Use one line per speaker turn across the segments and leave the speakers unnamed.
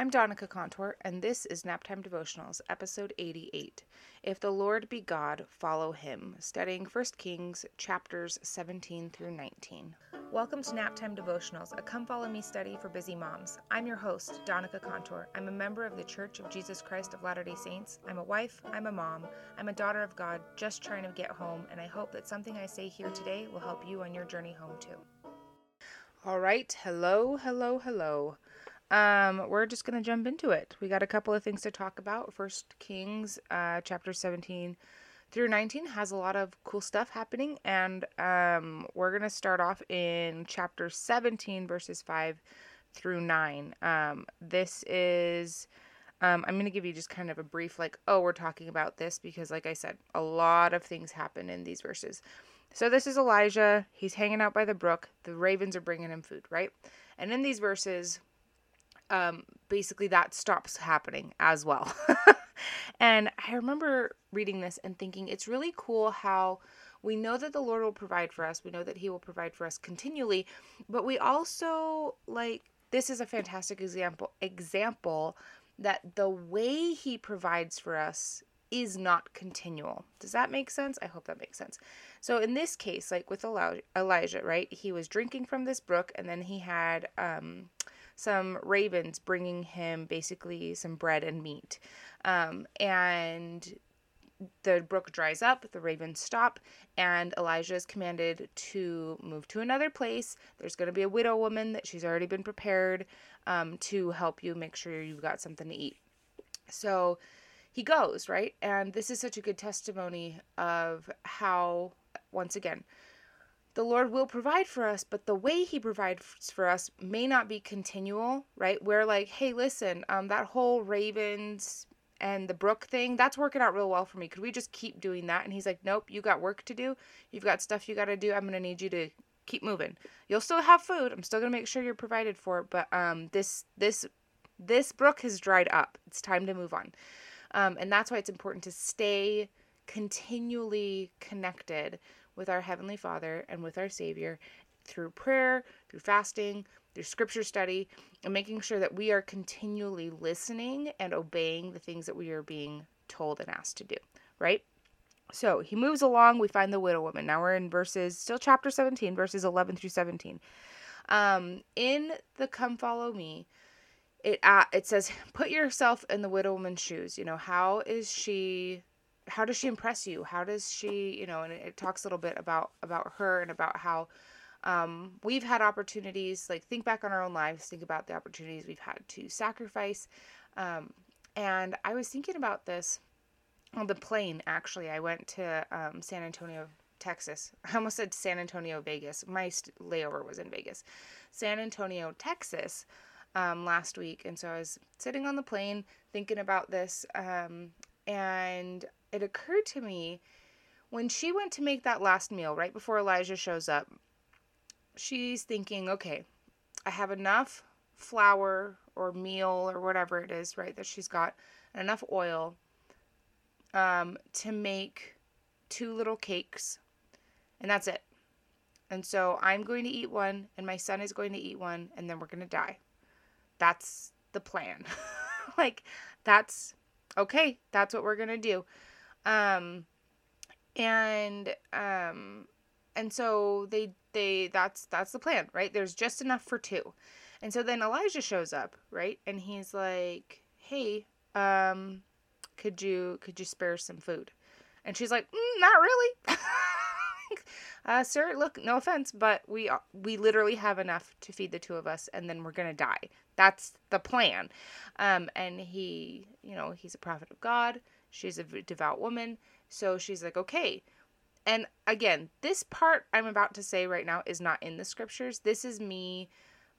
I'm Donica Contour, and this is Naptime Devotionals, episode 88. If the Lord be God, follow him. Studying 1 Kings chapters 17 through 19. Welcome to Naptime Devotionals, a come follow me study for busy moms. I'm your host, Donica Contour. I'm a member of the Church of Jesus Christ of Latter day Saints. I'm a wife, I'm a mom, I'm a daughter of God, just trying to get home, and I hope that something I say here today will help you on your journey home too. All right, hello, hello, hello. Um, we're just gonna jump into it. We got a couple of things to talk about. First Kings, uh, chapter 17 through 19 has a lot of cool stuff happening, and um, we're gonna start off in chapter 17, verses 5 through 9. Um, this is. Um, I'm going to give you just kind of a brief, like, oh, we're talking about this because, like I said, a lot of things happen in these verses. So, this is Elijah. He's hanging out by the brook. The ravens are bringing him food, right? And in these verses, um, basically that stops happening as well. and I remember reading this and thinking it's really cool how we know that the Lord will provide for us. We know that He will provide for us continually, but we also like this is a fantastic example example that the way He provides for us is not continual. Does that make sense? I hope that makes sense. So in this case, like with Elijah, right? He was drinking from this brook, and then he had um, some ravens bringing him basically some bread and meat. Um, and the brook dries up, the ravens stop, and Elijah is commanded to move to another place. There's going to be a widow woman that she's already been prepared um, to help you make sure you've got something to eat. So he goes, right? And this is such a good testimony of how, once again, the Lord will provide for us, but the way He provides for us may not be continual, right? We're like, hey, listen, um, that whole ravens and the brook thing, that's working out real well for me. Could we just keep doing that? And He's like, nope, you got work to do. You've got stuff you got to do. I'm going to need you to keep moving. You'll still have food. I'm still going to make sure you're provided for, but um, this, this, this brook has dried up. It's time to move on. Um, and that's why it's important to stay continually connected with our Heavenly Father and with our Savior through prayer, through fasting, through scripture study, and making sure that we are continually listening and obeying the things that we are being told and asked to do, right? So he moves along. We find the widow woman. Now we're in verses, still chapter 17, verses 11 through 17. Um, in the Come Follow Me, it uh, it says, put yourself in the widow woman's shoes. You know, how is she how does she impress you? How does she, you know, and it, it talks a little bit about about her and about how um, we've had opportunities. Like think back on our own lives. Think about the opportunities we've had to sacrifice. Um, and I was thinking about this on the plane. Actually, I went to um, San Antonio, Texas. I almost said San Antonio, Vegas. My layover was in Vegas. San Antonio, Texas. Um, last week, and so I was sitting on the plane thinking about this, um, and it occurred to me when she went to make that last meal right before Elijah shows up, she's thinking, okay, I have enough flour or meal or whatever it is, right, that she's got, enough oil um, to make two little cakes, and that's it. And so I'm going to eat one, and my son is going to eat one, and then we're going to die. That's the plan. like, that's okay, that's what we're going to do. Um, and um, and so they they that's that's the plan, right? There's just enough for two. And so then Elijah shows up, right? And he's like, "Hey, um, could you could you spare some food?" And she's like, mm, "Not really." uh, sir, look, no offense, but we we literally have enough to feed the two of us, and then we're gonna die. That's the plan. Um, and he, you know, he's a prophet of God. She's a devout woman. So she's like, okay. And again, this part I'm about to say right now is not in the scriptures. This is me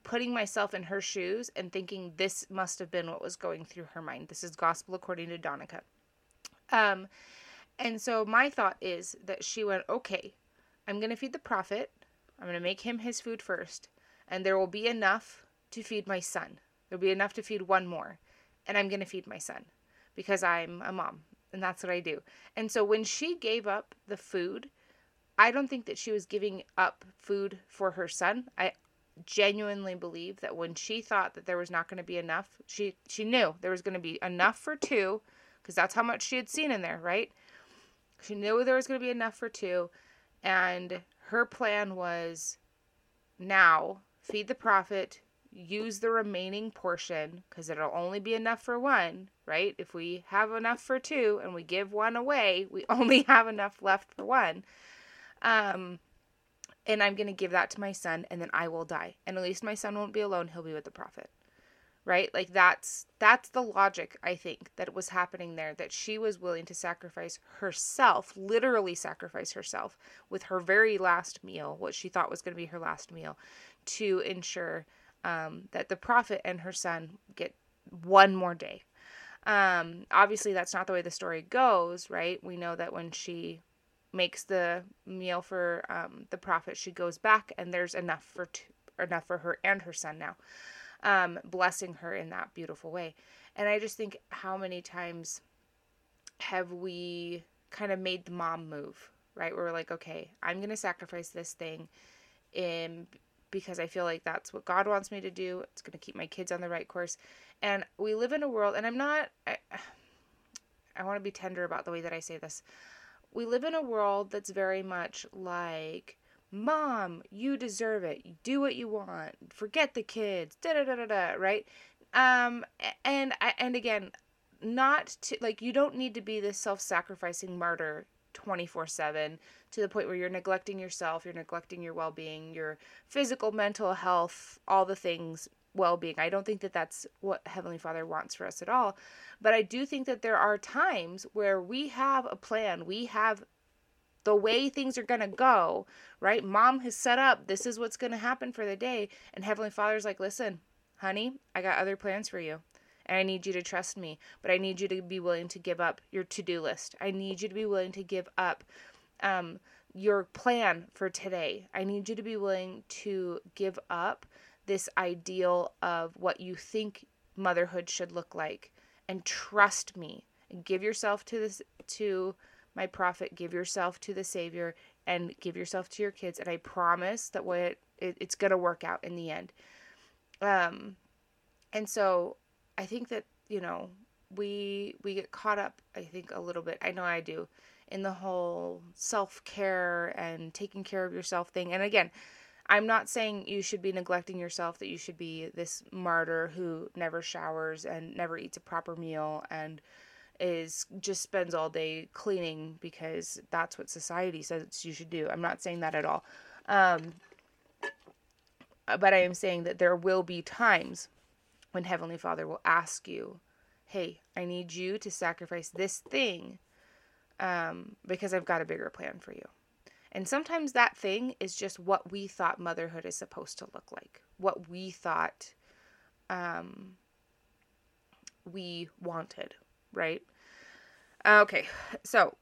putting myself in her shoes and thinking this must have been what was going through her mind. This is gospel according to Donica. Um, and so my thought is that she went, okay, I'm going to feed the prophet. I'm going to make him his food first. And there will be enough to feed my son. There'll be enough to feed one more. And I'm going to feed my son because I'm a mom and that's what I do. And so when she gave up the food, I don't think that she was giving up food for her son. I genuinely believe that when she thought that there was not going to be enough, she she knew there was going to be enough for two because that's how much she had seen in there, right? She knew there was going to be enough for two and her plan was now feed the prophet, use the remaining portion because it'll only be enough for one, right? If we have enough for two and we give one away, we only have enough left for one. Um, and I'm going to give that to my son and then I will die. And at least my son won't be alone, he'll be with the prophet. Right? Like that's that's the logic I think that was happening there that she was willing to sacrifice herself, literally sacrifice herself with her very last meal, what she thought was going to be her last meal to ensure um, that the prophet and her son get one more day. Um, obviously, that's not the way the story goes, right? We know that when she makes the meal for um, the prophet, she goes back and there's enough for enough for her and her son now, um, blessing her in that beautiful way. And I just think how many times have we kind of made the mom move, right? Where we're like, okay, I'm gonna sacrifice this thing, in because I feel like that's what God wants me to do. It's going to keep my kids on the right course. And we live in a world, and I'm not, I, I want to be tender about the way that I say this. We live in a world that's very much like, Mom, you deserve it. You do what you want. Forget the kids. Da da da da da. Right? Um, and I and again, not to like you don't need to be this self-sacrificing martyr 24 7 to the point where you're neglecting yourself, you're neglecting your well being, your physical, mental health, all the things well being. I don't think that that's what Heavenly Father wants for us at all. But I do think that there are times where we have a plan, we have the way things are going to go, right? Mom has set up, this is what's going to happen for the day. And Heavenly Father's like, listen, honey, I got other plans for you and I need you to trust me, but I need you to be willing to give up your to do list. I need you to be willing to give up um, your plan for today. I need you to be willing to give up this ideal of what you think motherhood should look like and trust me and give yourself to this to my prophet give yourself to the savior and give yourself to your kids and i promise that what it, it, it's going to work out in the end um and so I think that, you know, we we get caught up, I think a little bit. I know I do in the whole self-care and taking care of yourself thing. And again, I'm not saying you should be neglecting yourself, that you should be this martyr who never showers and never eats a proper meal and is just spends all day cleaning because that's what society says you should do. I'm not saying that at all. Um, but I am saying that there will be times when Heavenly Father will ask you, hey, I need you to sacrifice this thing um, because I've got a bigger plan for you. And sometimes that thing is just what we thought motherhood is supposed to look like, what we thought um, we wanted, right? Okay, so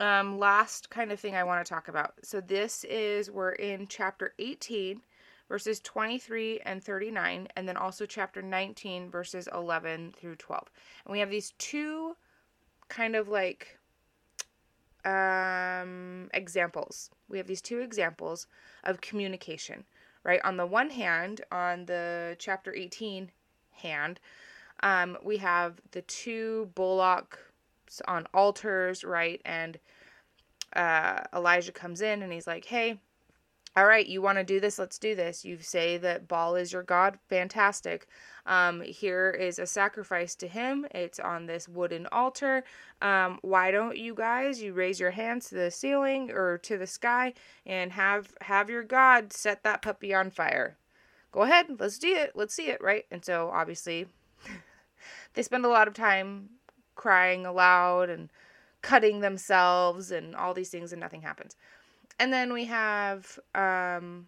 um, last kind of thing I want to talk about. So this is, we're in chapter 18 verses 23 and 39, and then also chapter 19, verses 11 through 12. And we have these two kind of like um, examples. We have these two examples of communication, right? On the one hand, on the chapter 18 hand, um, we have the two bullocks on altars, right? And uh, Elijah comes in and he's like, hey, all right, you want to do this? Let's do this. You say that Baal is your God. Fantastic. Um, here is a sacrifice to him. It's on this wooden altar. Um, why don't you guys you raise your hands to the ceiling or to the sky and have have your God set that puppy on fire? Go ahead. Let's do it. Let's see it, right? And so obviously they spend a lot of time crying aloud and cutting themselves and all these things and nothing happens. And then we have um,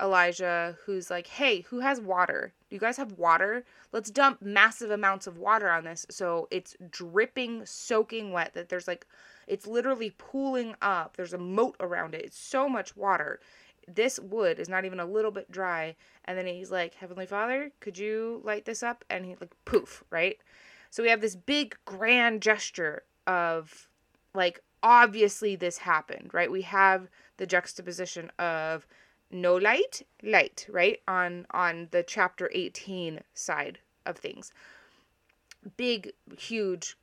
Elijah who's like, hey, who has water? Do you guys have water? Let's dump massive amounts of water on this so it's dripping, soaking wet that there's like, it's literally pooling up. There's a moat around it. It's so much water. This wood is not even a little bit dry. And then he's like, Heavenly Father, could you light this up? And he like, poof, right? So we have this big grand gesture of like obviously this happened, right? We have the juxtaposition of no light, light, right? On on the chapter 18 side of things. Big, huge,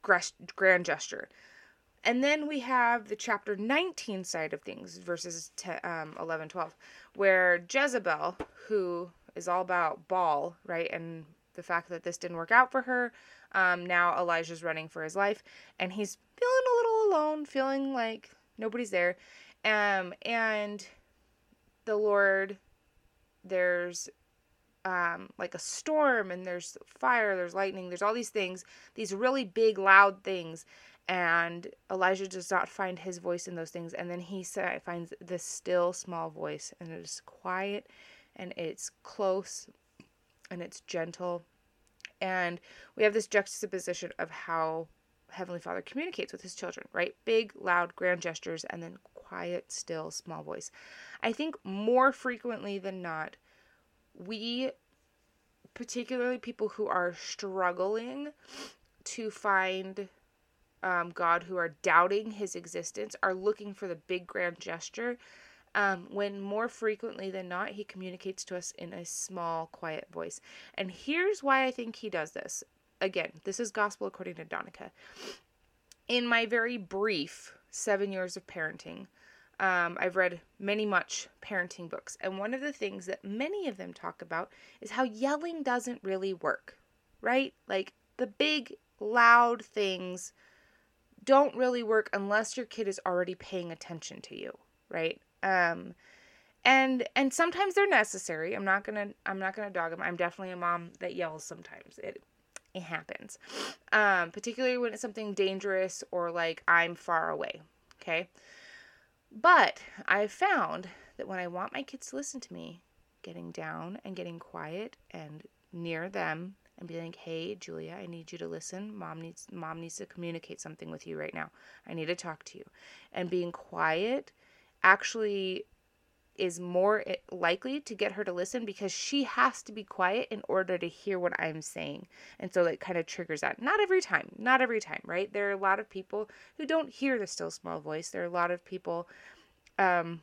grand gesture. And then we have the chapter 19 side of things, verses 10, um, 11, 12, where Jezebel, who is all about Baal, right? And the fact that this didn't work out for her. Um, now Elijah's running for his life, and he's feeling a little alone, feeling like nobody's there. Um, and the Lord, there's um, like a storm, and there's fire, there's lightning, there's all these things, these really big, loud things. And Elijah does not find his voice in those things. And then he finds this still small voice, and it is quiet, and it's close, and it's gentle. And we have this juxtaposition of how Heavenly Father communicates with his children, right? Big, loud, grand gestures, and then quiet, still, small voice. I think more frequently than not, we, particularly people who are struggling to find um, God, who are doubting his existence, are looking for the big, grand gesture. Um, when more frequently than not, he communicates to us in a small, quiet voice. And here's why I think he does this. Again, this is gospel according to Donica. In my very brief seven years of parenting, um, I've read many much parenting books, and one of the things that many of them talk about is how yelling doesn't really work, right? Like the big, loud things don't really work unless your kid is already paying attention to you, right? Um, and and sometimes they're necessary. I'm not gonna I'm not gonna dog them. I'm definitely a mom that yells sometimes. It it happens, um, particularly when it's something dangerous or like I'm far away. Okay, but I've found that when I want my kids to listen to me, getting down and getting quiet and near them and being like, "Hey, Julia, I need you to listen. Mom needs mom needs to communicate something with you right now. I need to talk to you." And being quiet actually is more likely to get her to listen because she has to be quiet in order to hear what I'm saying. And so it kind of triggers that. Not every time, not every time, right? There are a lot of people who don't hear the still small voice. There are a lot of people um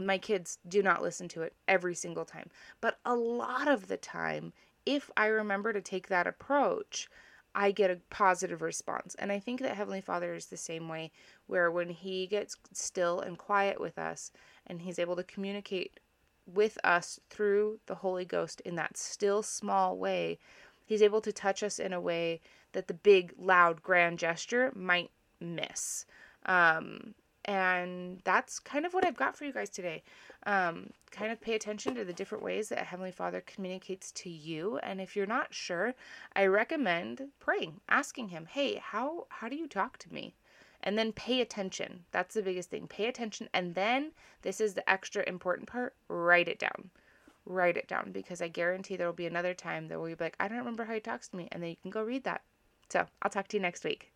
my kids do not listen to it every single time. But a lot of the time, if I remember to take that approach, I get a positive response. And I think that Heavenly Father is the same way, where when He gets still and quiet with us and He's able to communicate with us through the Holy Ghost in that still small way, He's able to touch us in a way that the big, loud, grand gesture might miss. Um, and that's kind of what I've got for you guys today. Um, kind of pay attention to the different ways that Heavenly Father communicates to you. And if you're not sure, I recommend praying, asking Him, "Hey, how how do you talk to me?" And then pay attention. That's the biggest thing. Pay attention, and then this is the extra important part. Write it down. Write it down because I guarantee there will be another time that we'll be like, "I don't remember how He talks to me," and then you can go read that. So I'll talk to you next week.